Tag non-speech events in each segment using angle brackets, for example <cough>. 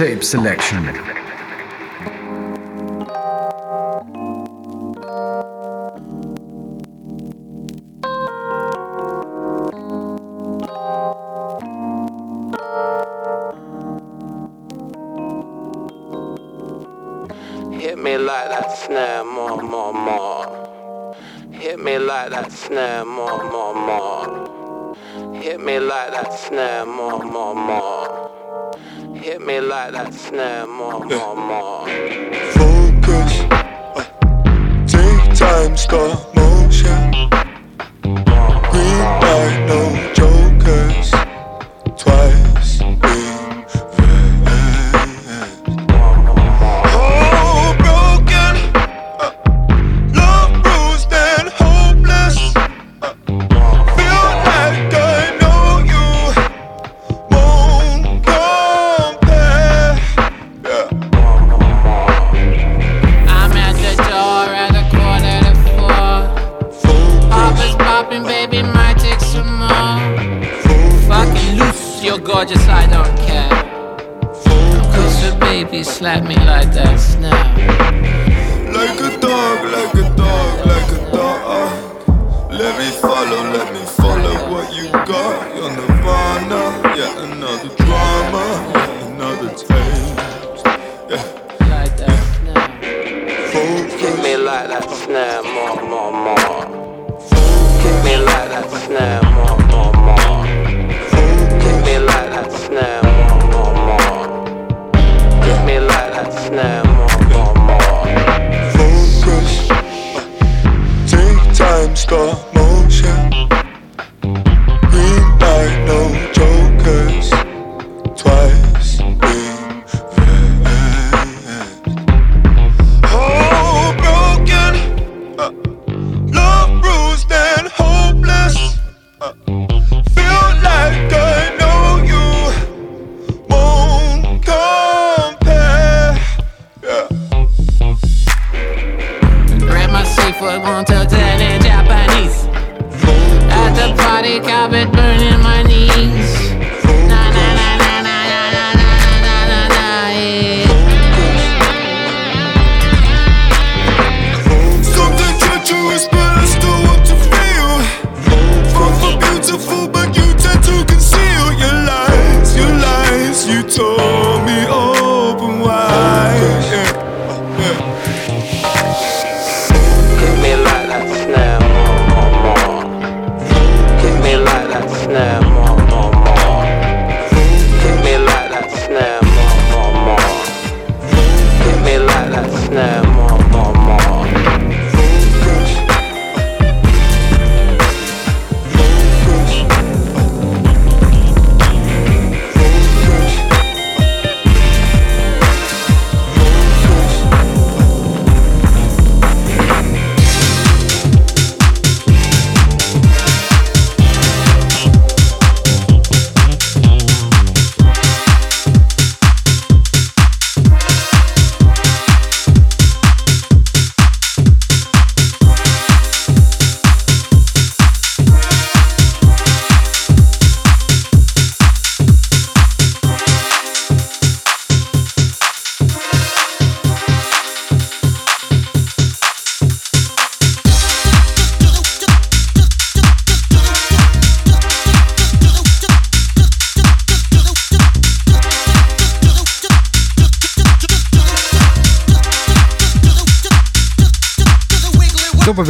Tape selection. snap more, more, more. Focus, uh, take time, stop.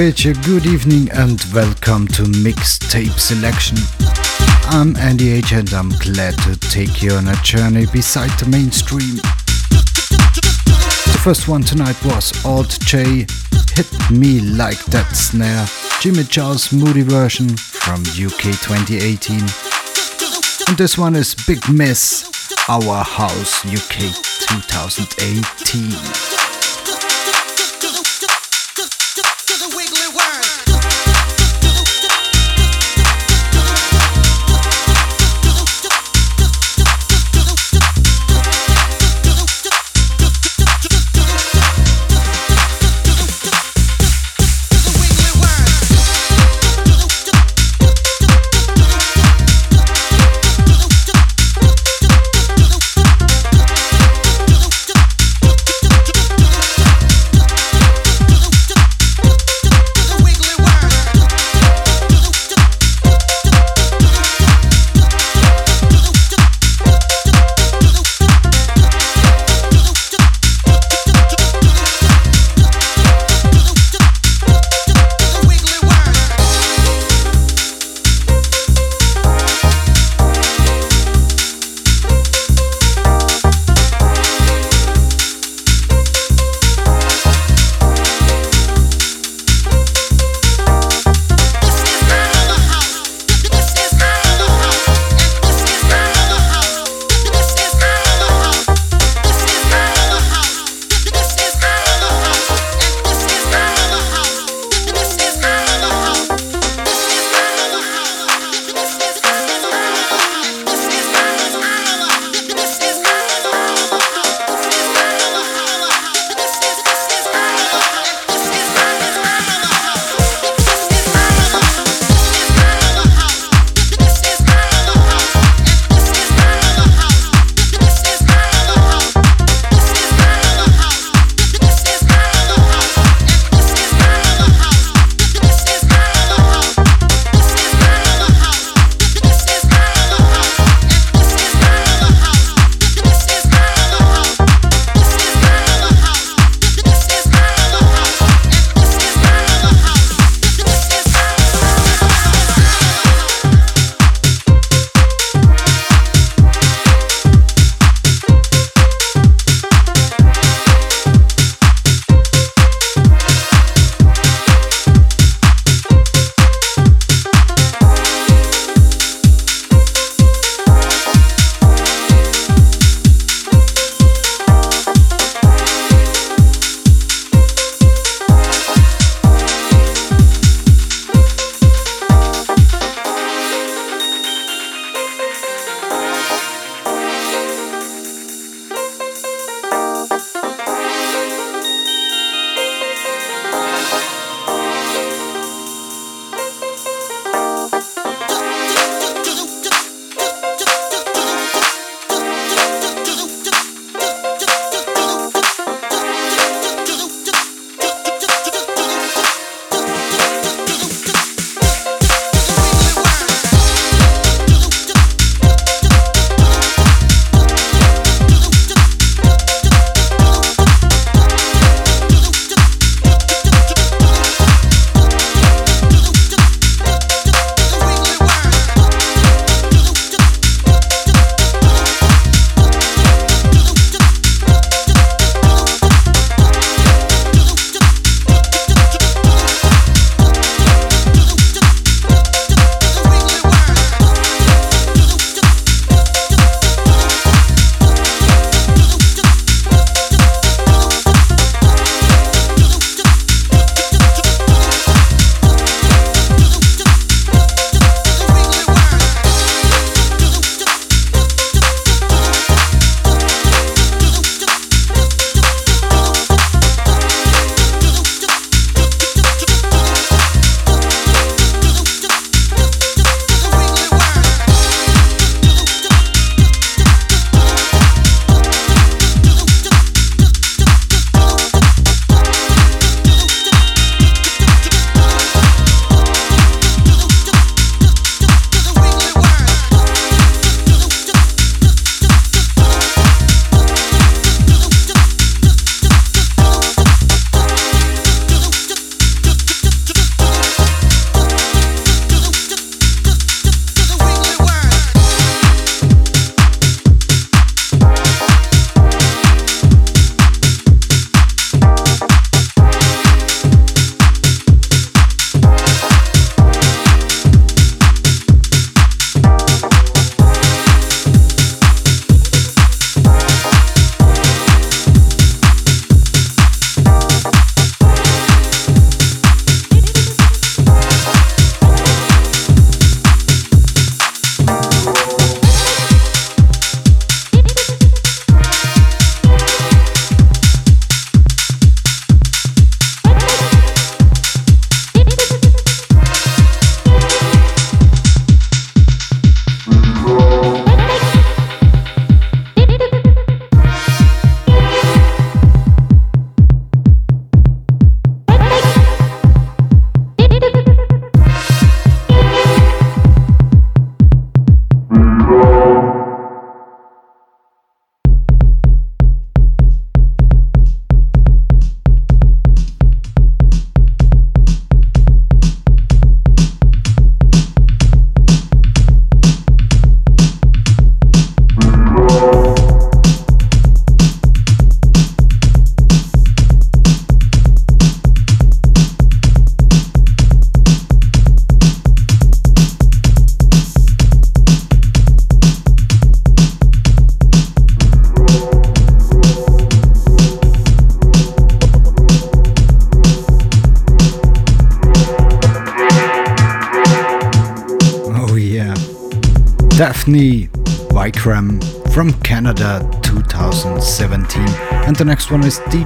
Markovic, a good evening and welcome to Mixtape Selection. I'm Andyage and I'm glad to take you on a journey beside the mainstream. The first one tonight was Alt J, Hit Me Like That Snare, Jimmy Charles Moody version from UK 2018. And this one is Big Miss, Our House UK 2018.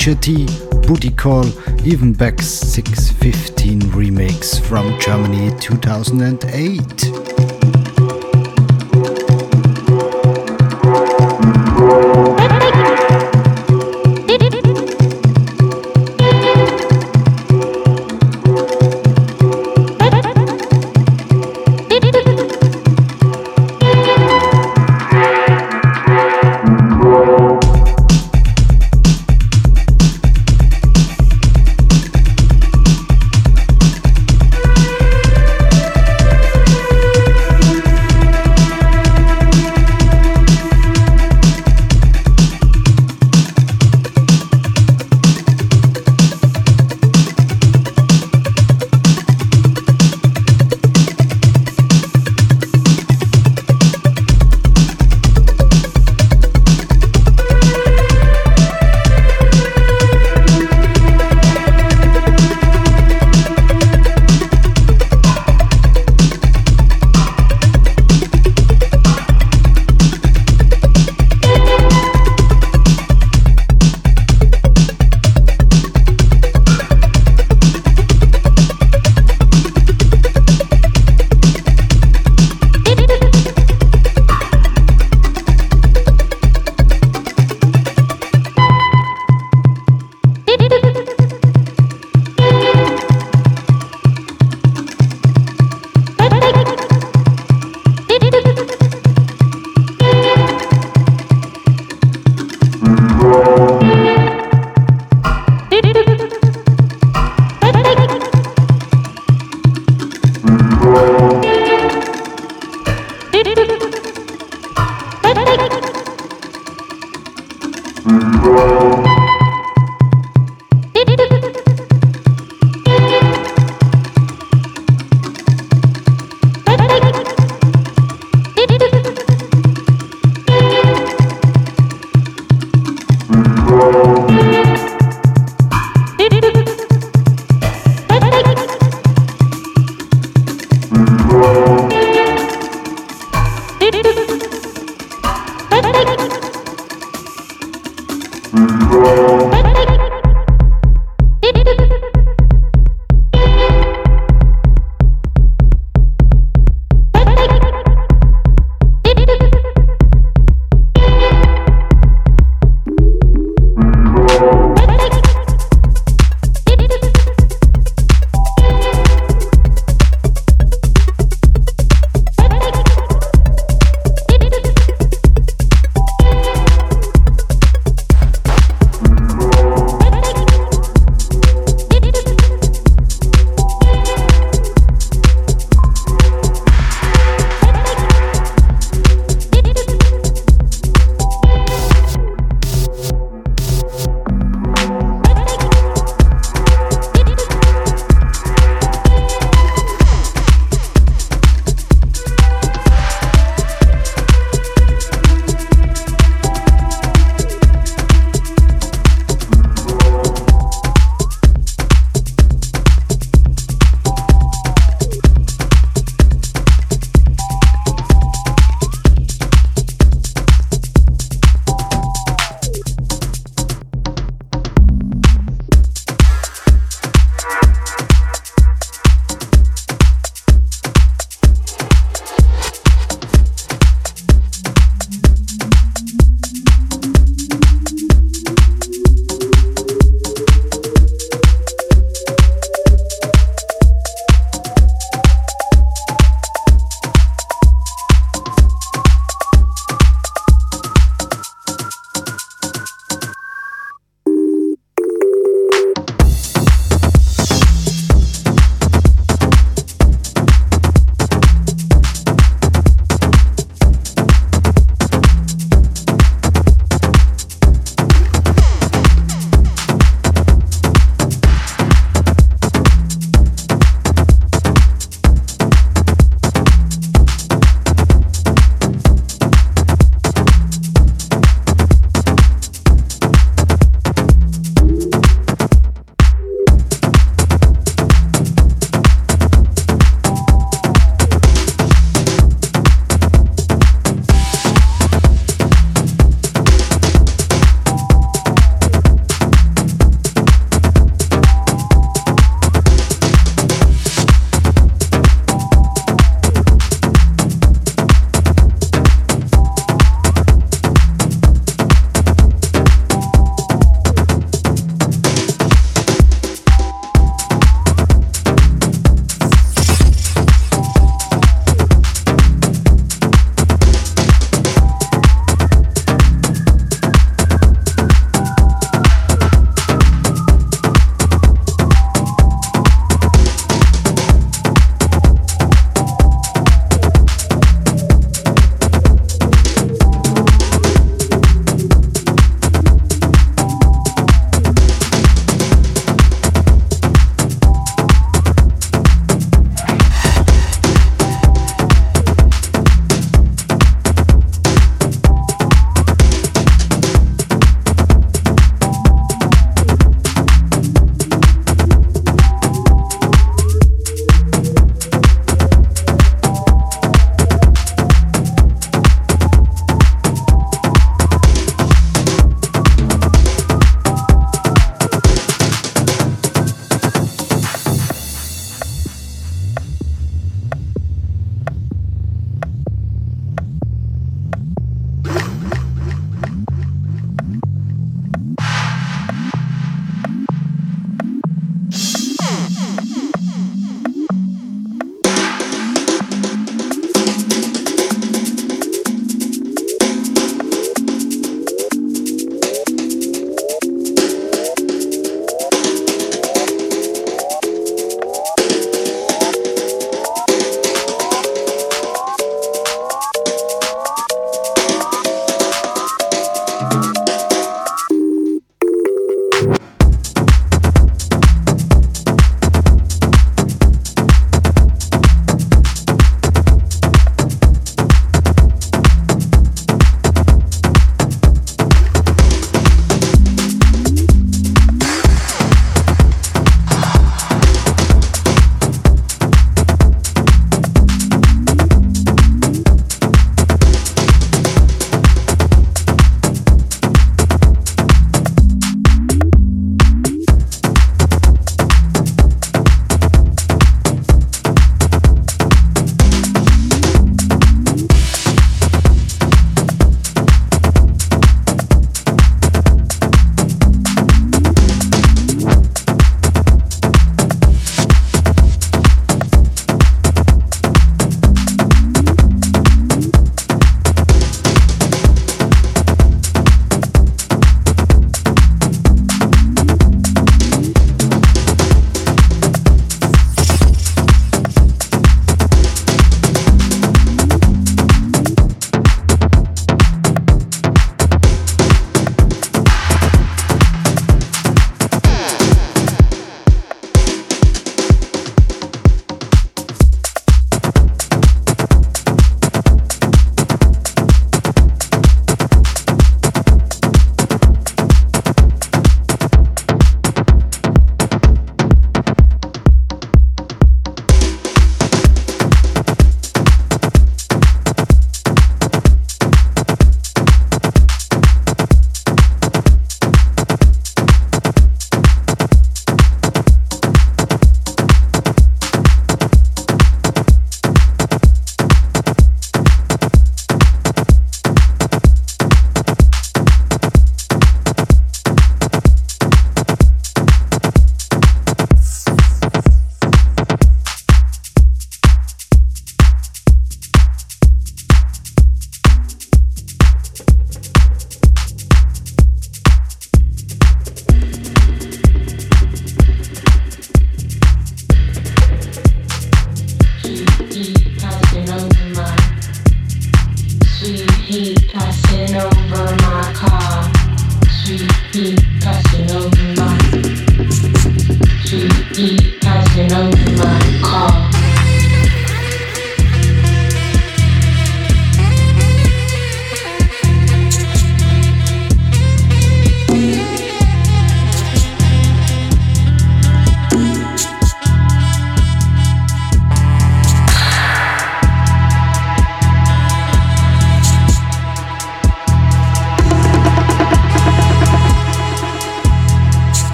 T Booty Call Even Back 615 remix from Germany 2008.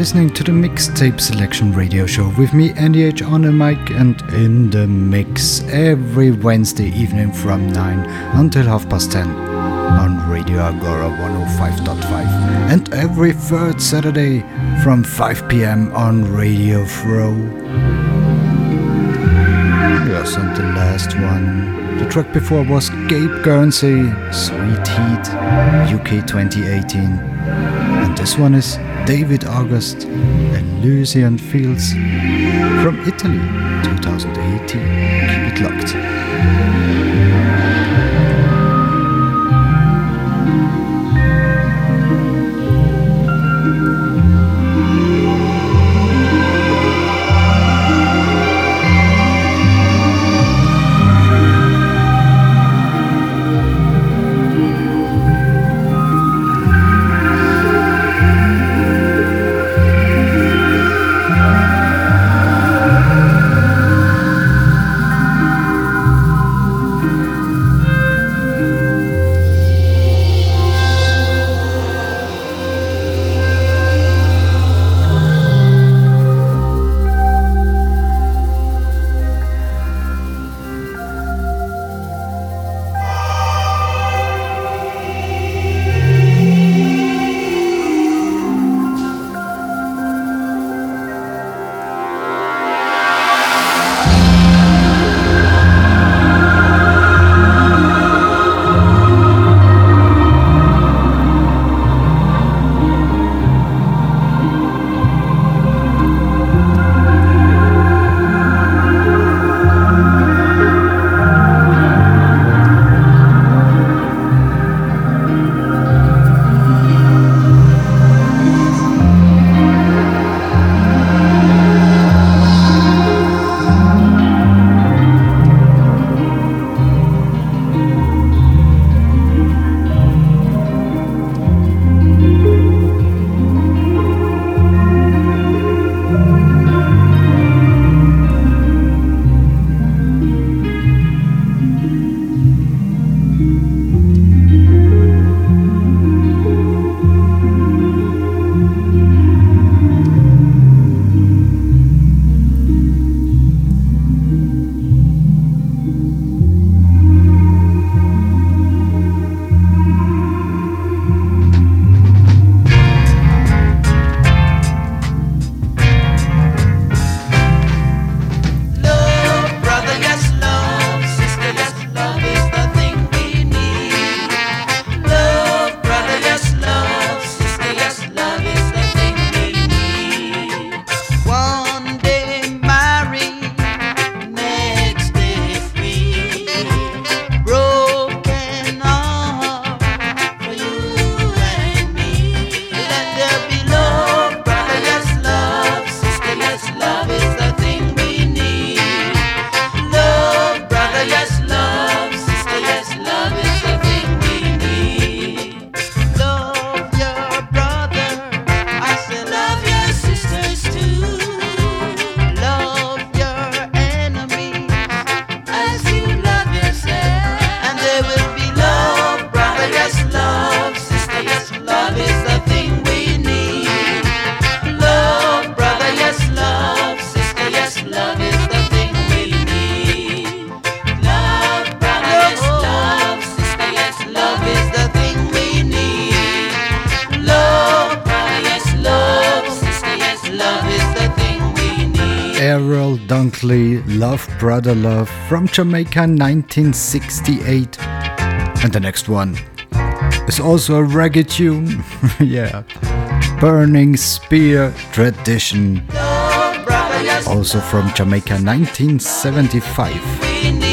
Listening to the Mixtape Selection Radio Show with me, Andyage, on the mic and in the mix every Wednesday evening from 9 until half past 10 on Radio Agora 105.5 and every third Saturday from 5 pm on Radio FRO. Yes, and the last one. The track before was Gabe Gurnsey, Sweet Heat, UK 2018. And this one is David August and Lucian Fields from Italy 2018. Keep it locked. Buckley, Love Brother Love from Jamaica 1968. And the next one is also a reggae tune. <laughs> yeah. Burning Spear Tradition. Also from Jamaica 1975.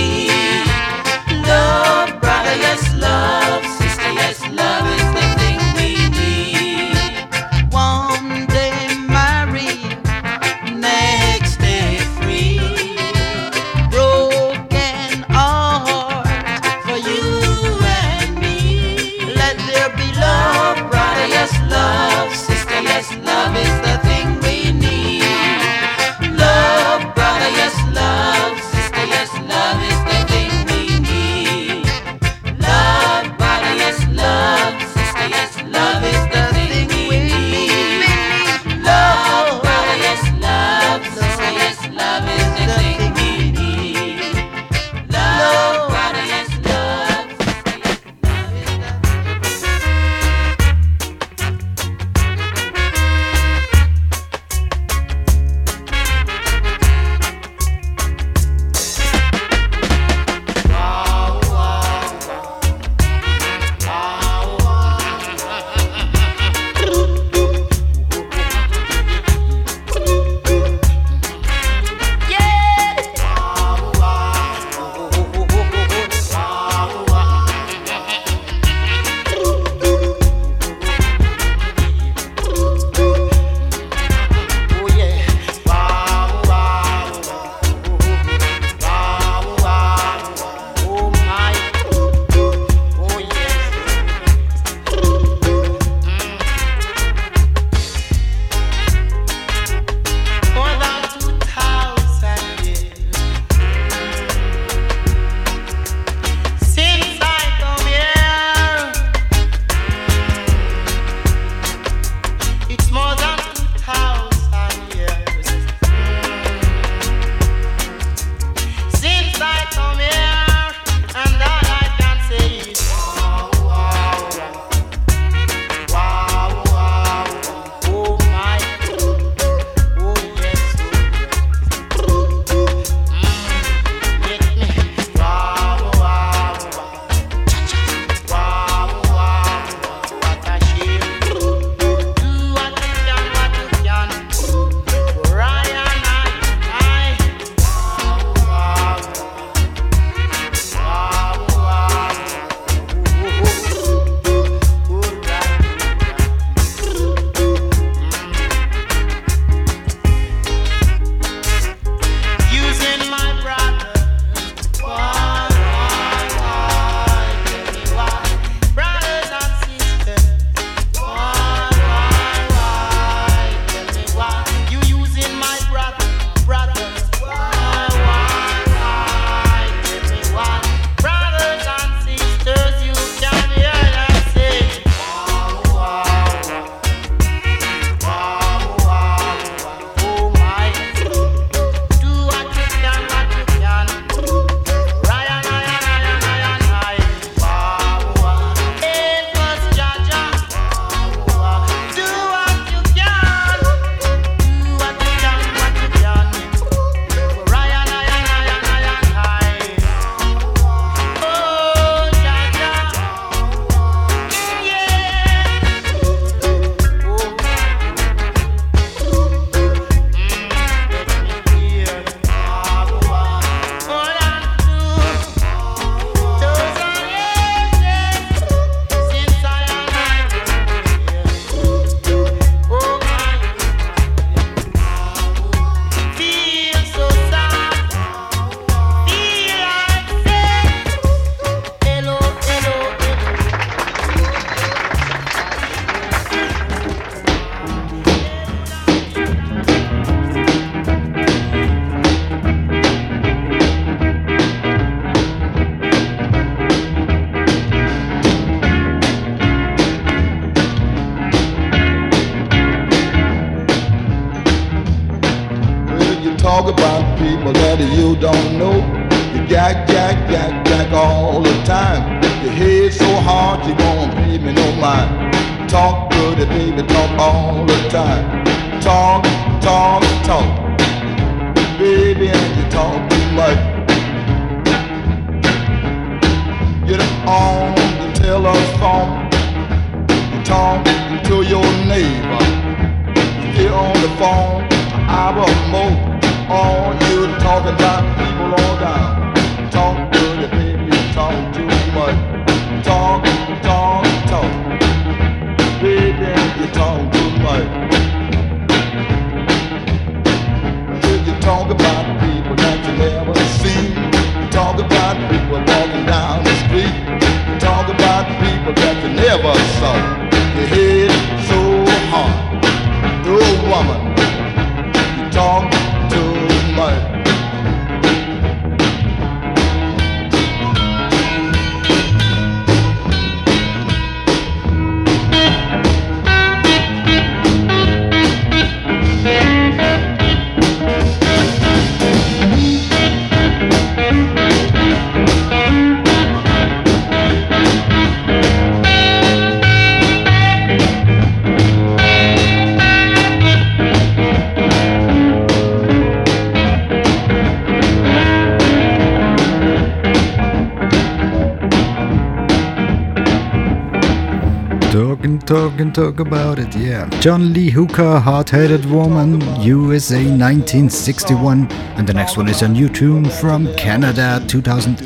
And talk about it, yeah. John Lee Hooker, Hard Headed Woman, USA 1961. And the next one is a new tune from Canada 2018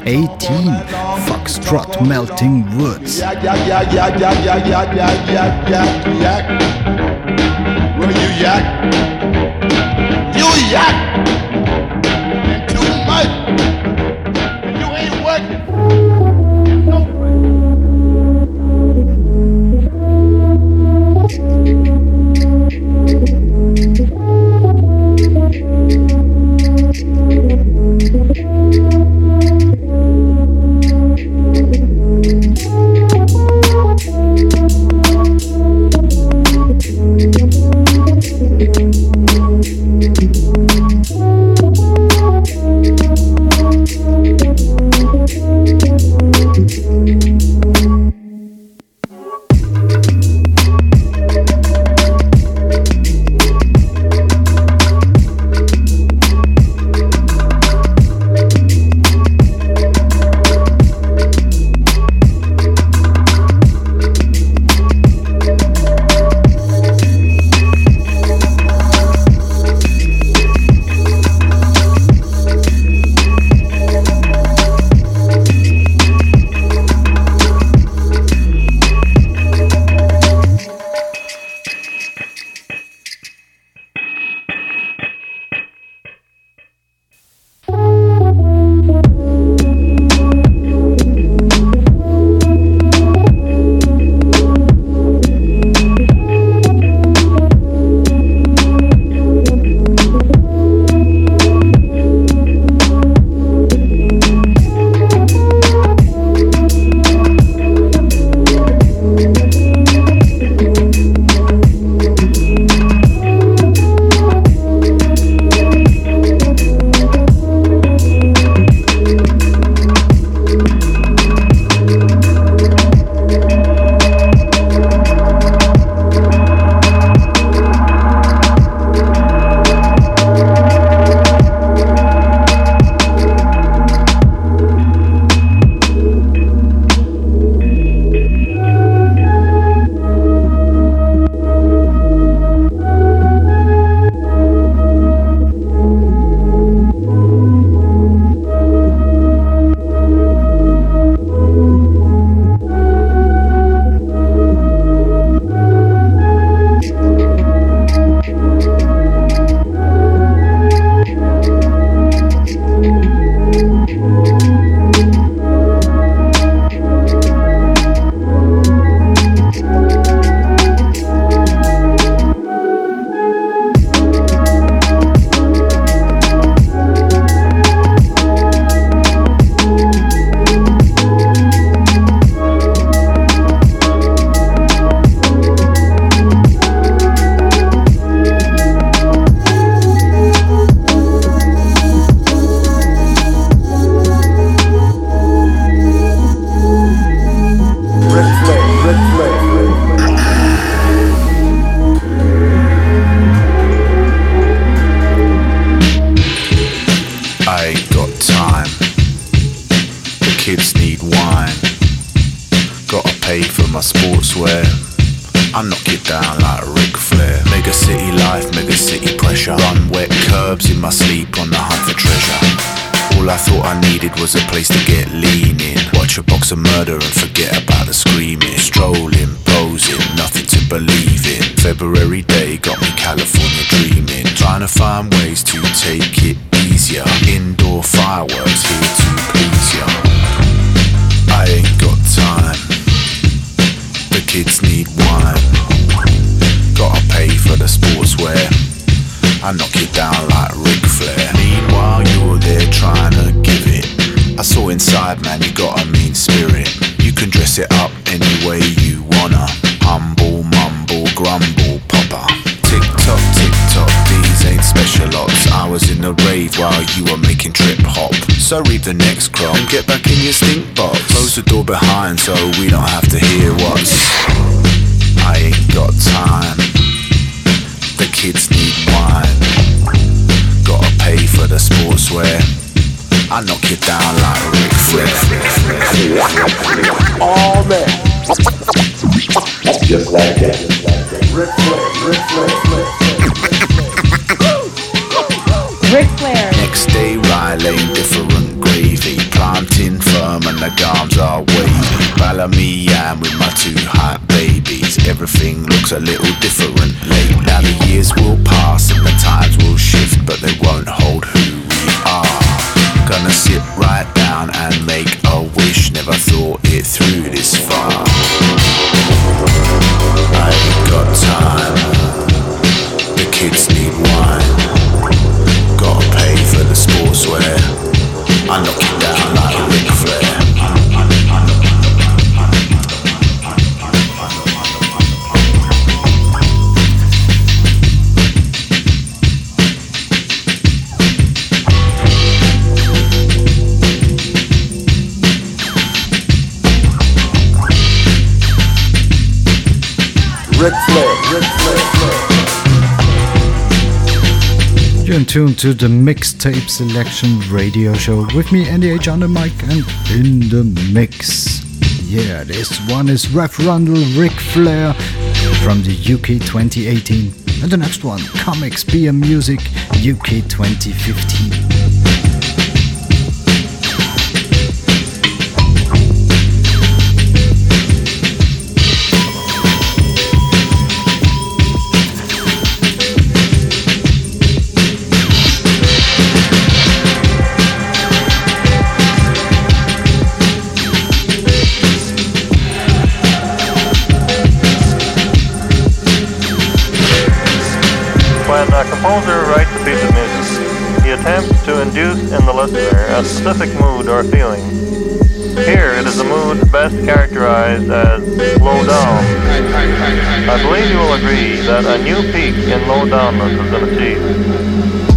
Foxtrot Melting Woods. Yak, yak, yak, yak, yak, yak, yak, yak, yak. Will you yak? You yak! So read the next crop and get back in your stink box. Close the door behind so we don't have to hear what's. I ain't got time. The kids need wine. Gotta pay for the sportswear. I knock it down like Ric Flair. All men. Just like that. Ric Flair, Ric Flair, Ric Flair. Next day, Riley, different the gums are wavy. Am with my two hot babies. Everything looks a little different late. Now the years will pass and the times will shift, but they won't hold who we are. Gonna sit right down and make You're tune to the Mixtape Selection Radio Show with me, Andyage on the mic and in the mix. Yeah, this one is Ref Rundle Ric Flair from the UK 2018. And the next one, Comics BM Music UK 2015. A specific mood or feeling. Here, it is a mood best characterized as low down. I believe you will agree that a new peak in low downness has been achieved.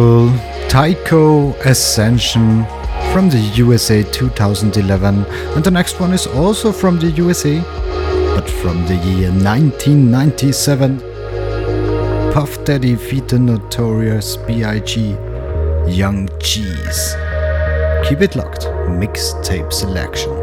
Wonderful Tycho Ascension from the USA 2011, and the next one is also from the USA, but from the year 1997. Puff Daddy feat the Notorious B.I.G. Young G's. Keep it locked. Mixtape selection.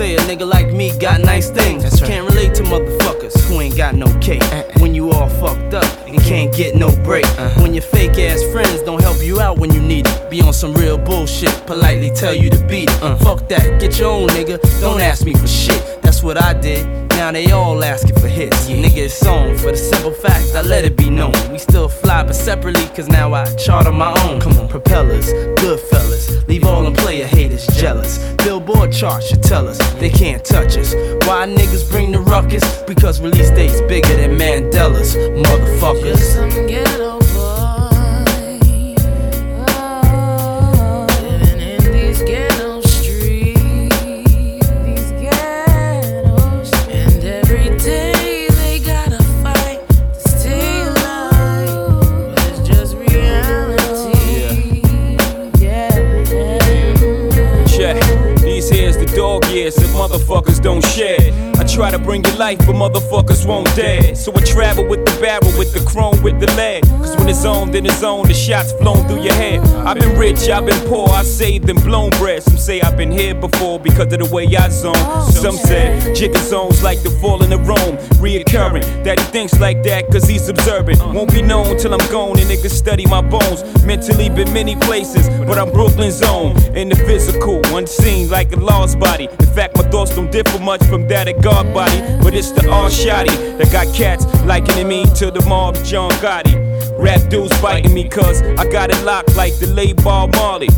Say a nigga like me got nice things. Can't relate to motherfuckers who ain't got no cake. Uh-uh. When you all fucked up and mm-hmm. can't get no break. Uh-huh. When your fake ass friends don't help you out when you need it. Be on some real bullshit, politely tell you to beat it. Uh. Fuck that, get your own nigga. Billboard charts should tell us they can't touch us. Why niggas bring the ruckus? Because release dates bigger than Mandela's. Motherfuckers. Bring you life, but motherfuckers won't dare. So I travel with the barrel, with the chrome, with the lead. Cause when it's on, then it's on, the shots flown through your head. I've been rich, I've been poor, I saved and blown bread. Some say I've been here before because of the way I zone. Some said jigger zones like the falling of Rome. Reoccurring, that he thinks like that cause he's observant. Won't be known till I'm gone and niggas study my bones. Mentally been many places, but I'm Brooklyn's own. In the physical, unseen like a lost body. In fact, my thoughts don't differ much from that of God body. But it's the all shotty that got cats likening me to the mob John Gotti. Rap dudes biting me cause I got it locked like the late Bob Marley.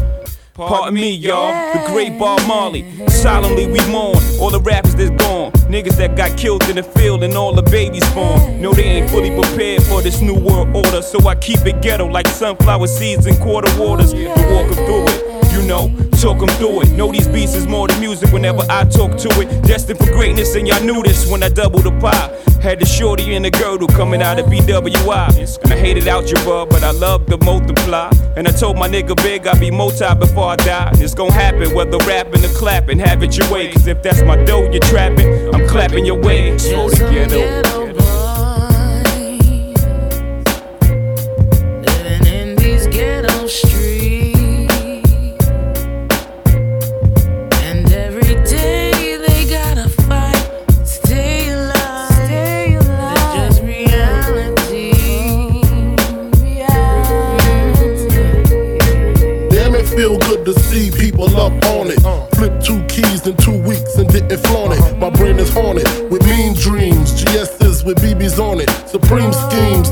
Pardon me, y'all, the great Bob Marley. Solemnly we mourn all the rappers that's gone. Niggas that got killed in the field and all the babies born. No, they ain't fully prepared for this new world order. So I keep it ghetto like sunflower seeds and quarter waters to walk 'em through it. You know, talk 'em through it. Know these beats is more than music whenever I talk to it. Destined for greatness, and y'all knew this when I doubled the pie. Had the shorty and the girdle coming out of BWI. I hated algebra, but I love to multiply. And I told my nigga Big I'd be multi before I die. It's gonna happen whether rapping or clapping. Have it your way, cause if that's my dough you're trapping, I'm clapping your way. Slow the ghetto.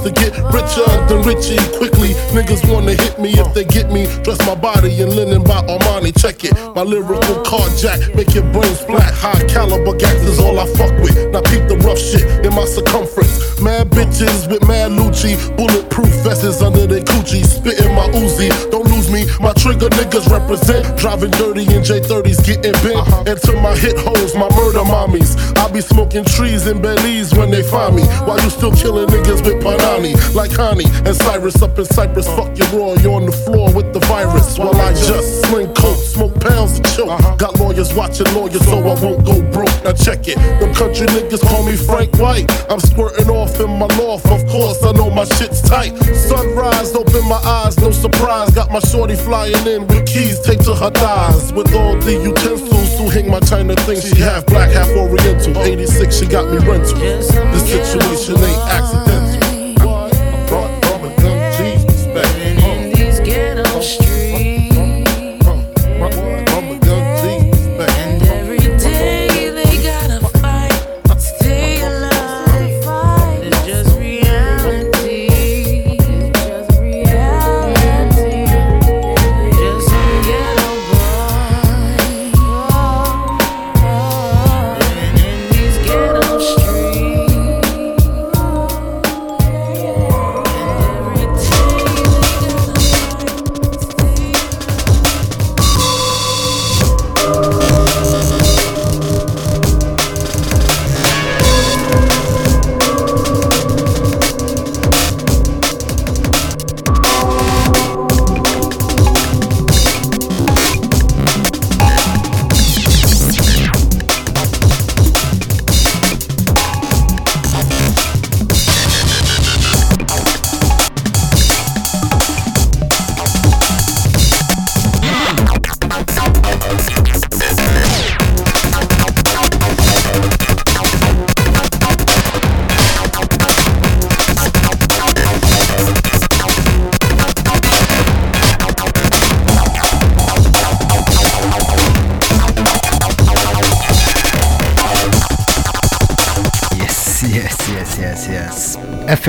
To get richer than Richie quickly. Niggas wanna hit me if they get me. Dress my body in linen by Armani. Check it. My lyrical carjack make your brains flat. High caliber is all I fuck with. Now peep the rough shit in my circumference. Mad bitches with mad Lucci. Bulletproof vests under their coochie. Spitting my Uzi. Don't lose me. My trigger niggas represent. Driving dirty in J30s, getting bent. Into my hit holes, my murder mommies. I be smoking trees in Belize when they find me. While you still killing niggas with Panani. Like Hani and Cyrus up in Cyprus. Fuck your raw, you on the floor with the virus. While I just sling coke, smoke pounds of choke. Got lawyers watching lawyers, so I won't go broke. Now check it. Them country niggas call me Frank White. I'm squirting off in my loft, of course, I know my shit's tight. Sunrise, open my eyes, no surprise. Got my shorty flying in with keys taped to her thighs. With all the utensils to hang my China thing. She half black, half oriental. 86, she got me rental. This situation ain't accidental.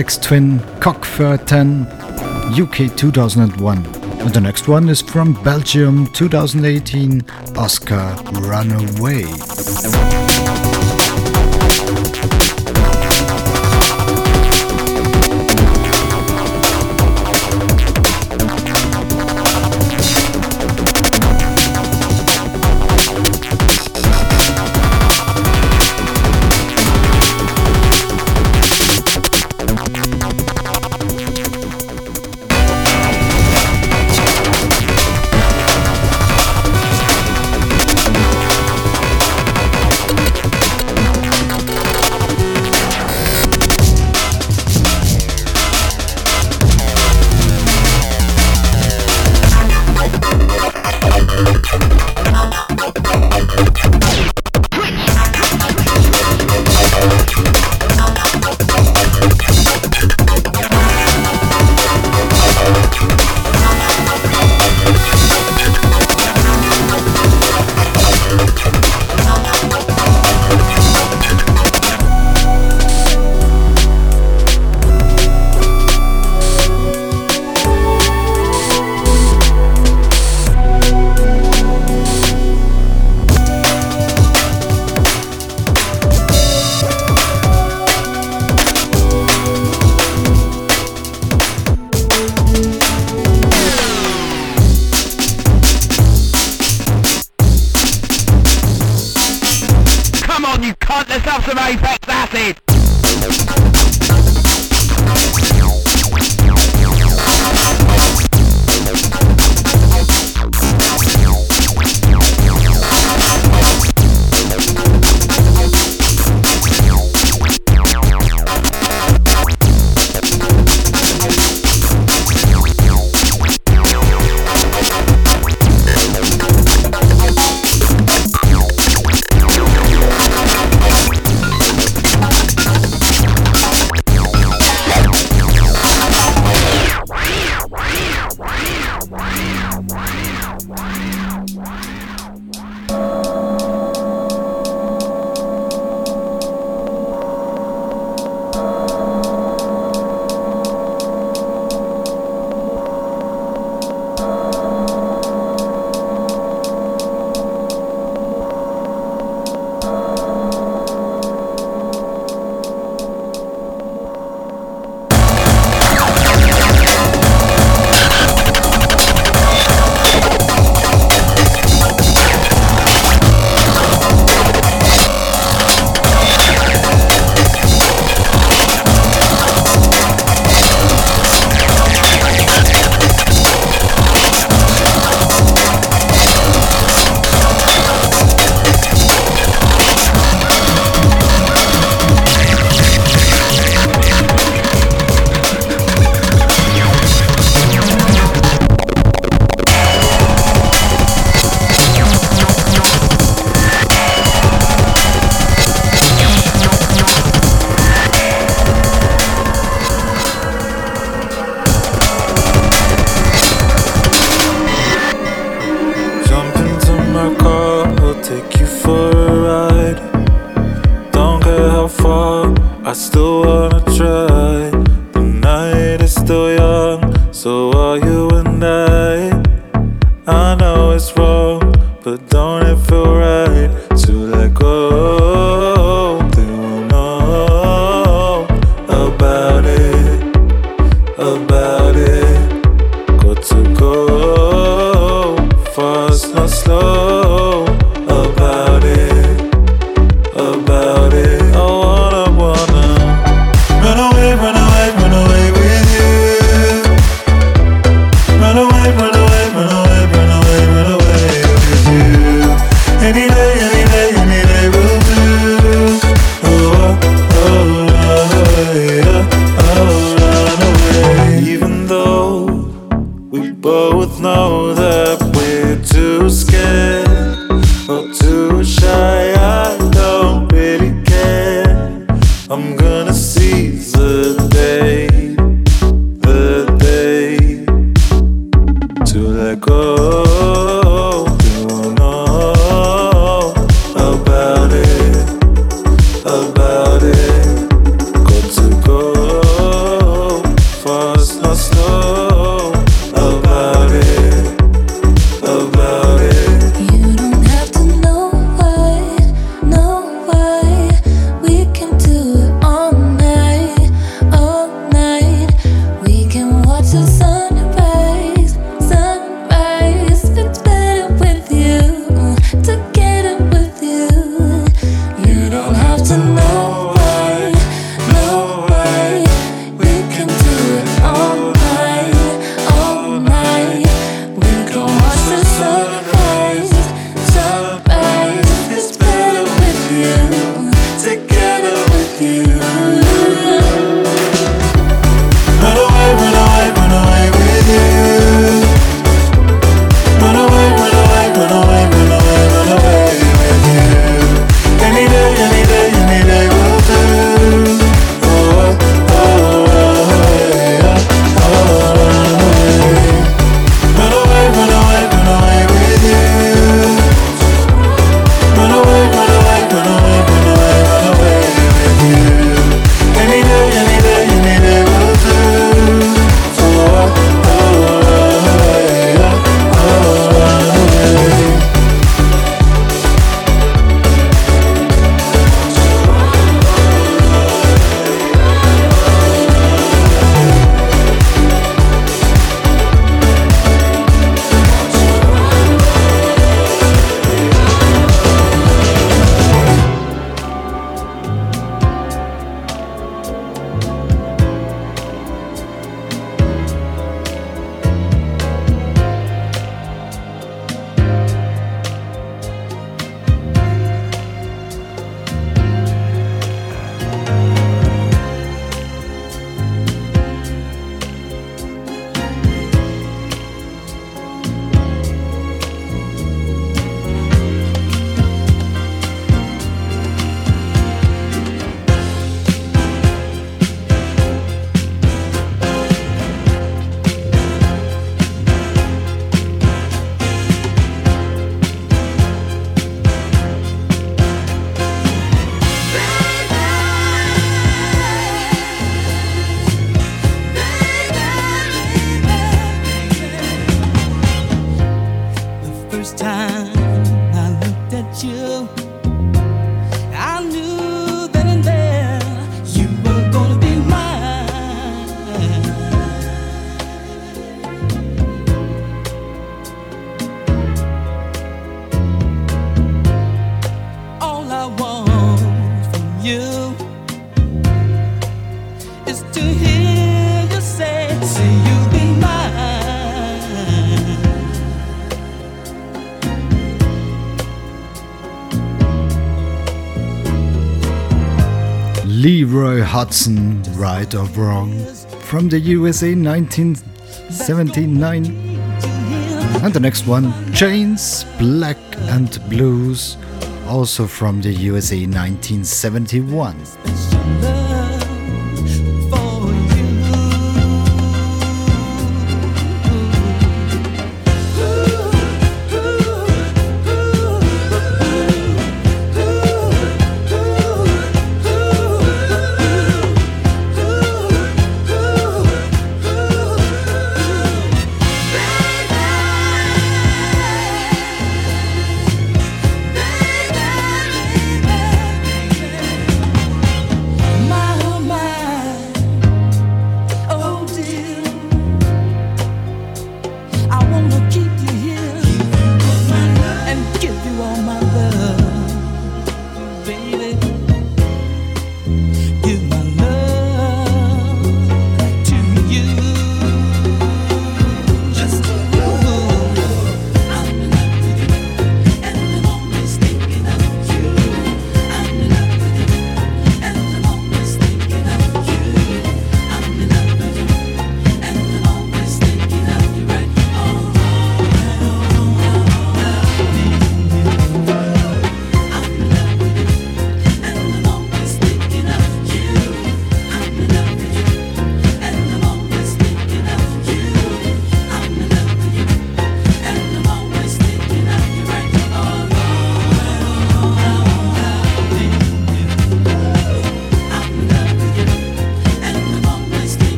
Aphex Twin, Cock/Ver10, UK 2001. And the next one is from Belgium 2018, Oscar Runaway. Hudson, Right or Wrong, from the USA 1979. And the next one, Chains, Black and Blues, also from the USA 1971.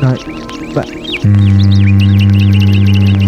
Night. Bye. Hmm.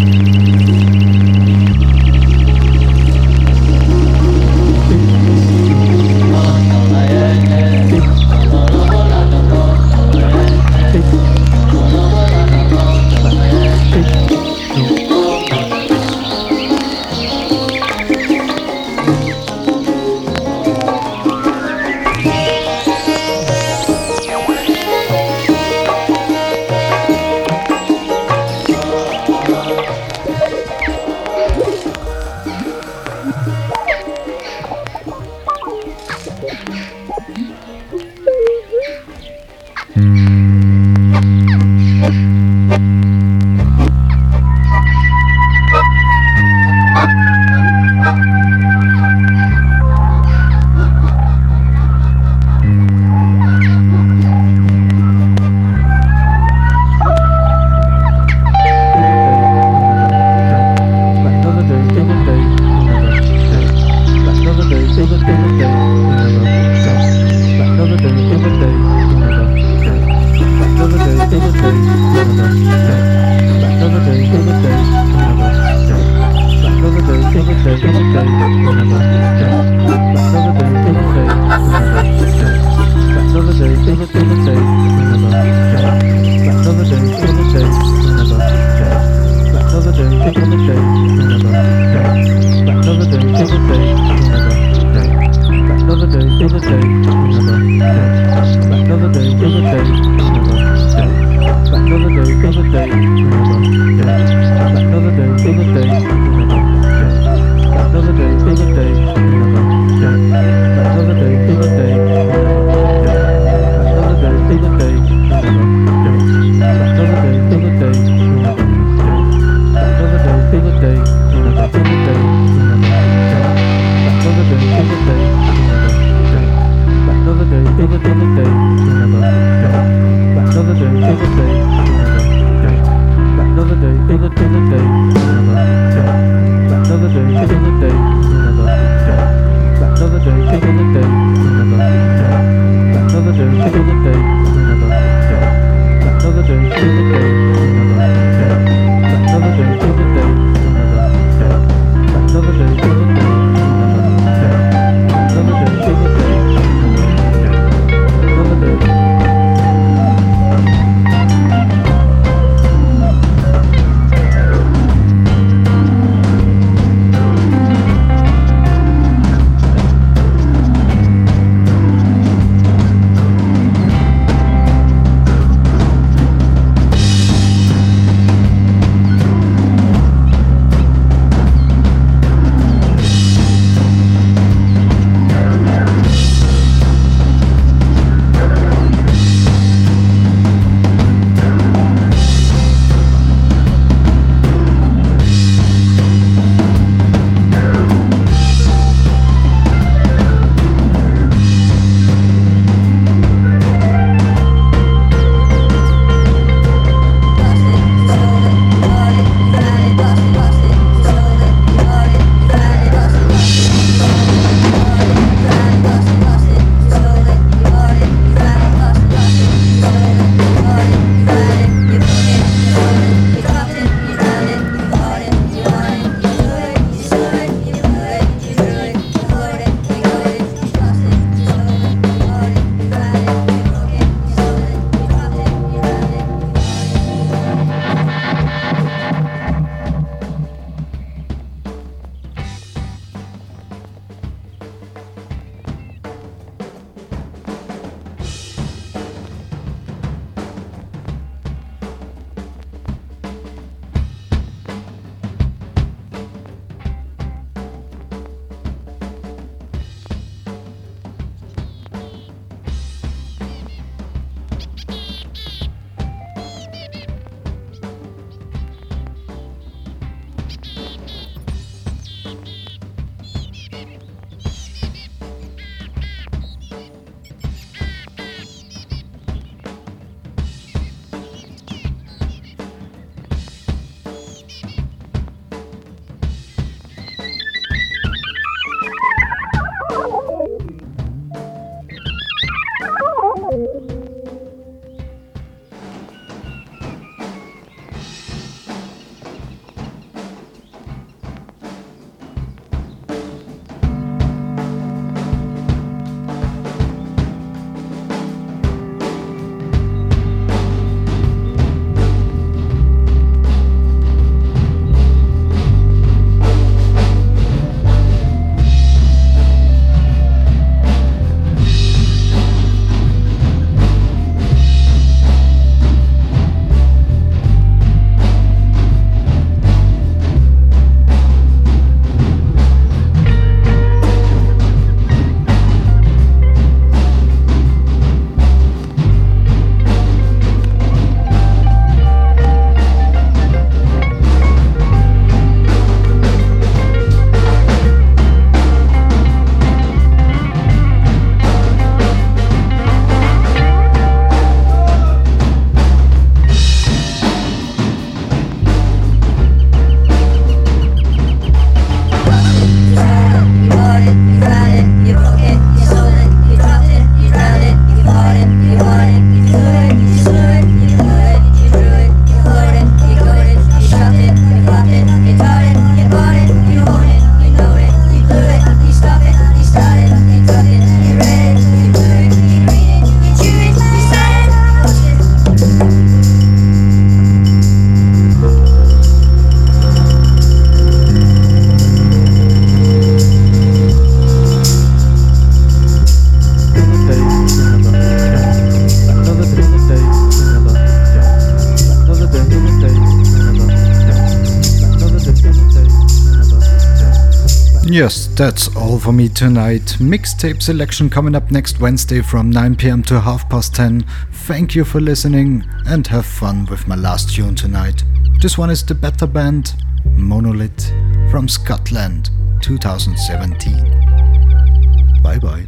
That's all for me tonight. Mixtape selection coming up next Wednesday from 9 pm to half past 10. Thank you for listening and have fun with my last tune tonight. This one is the Better Band Monolith from Scotland 2017. Bye bye.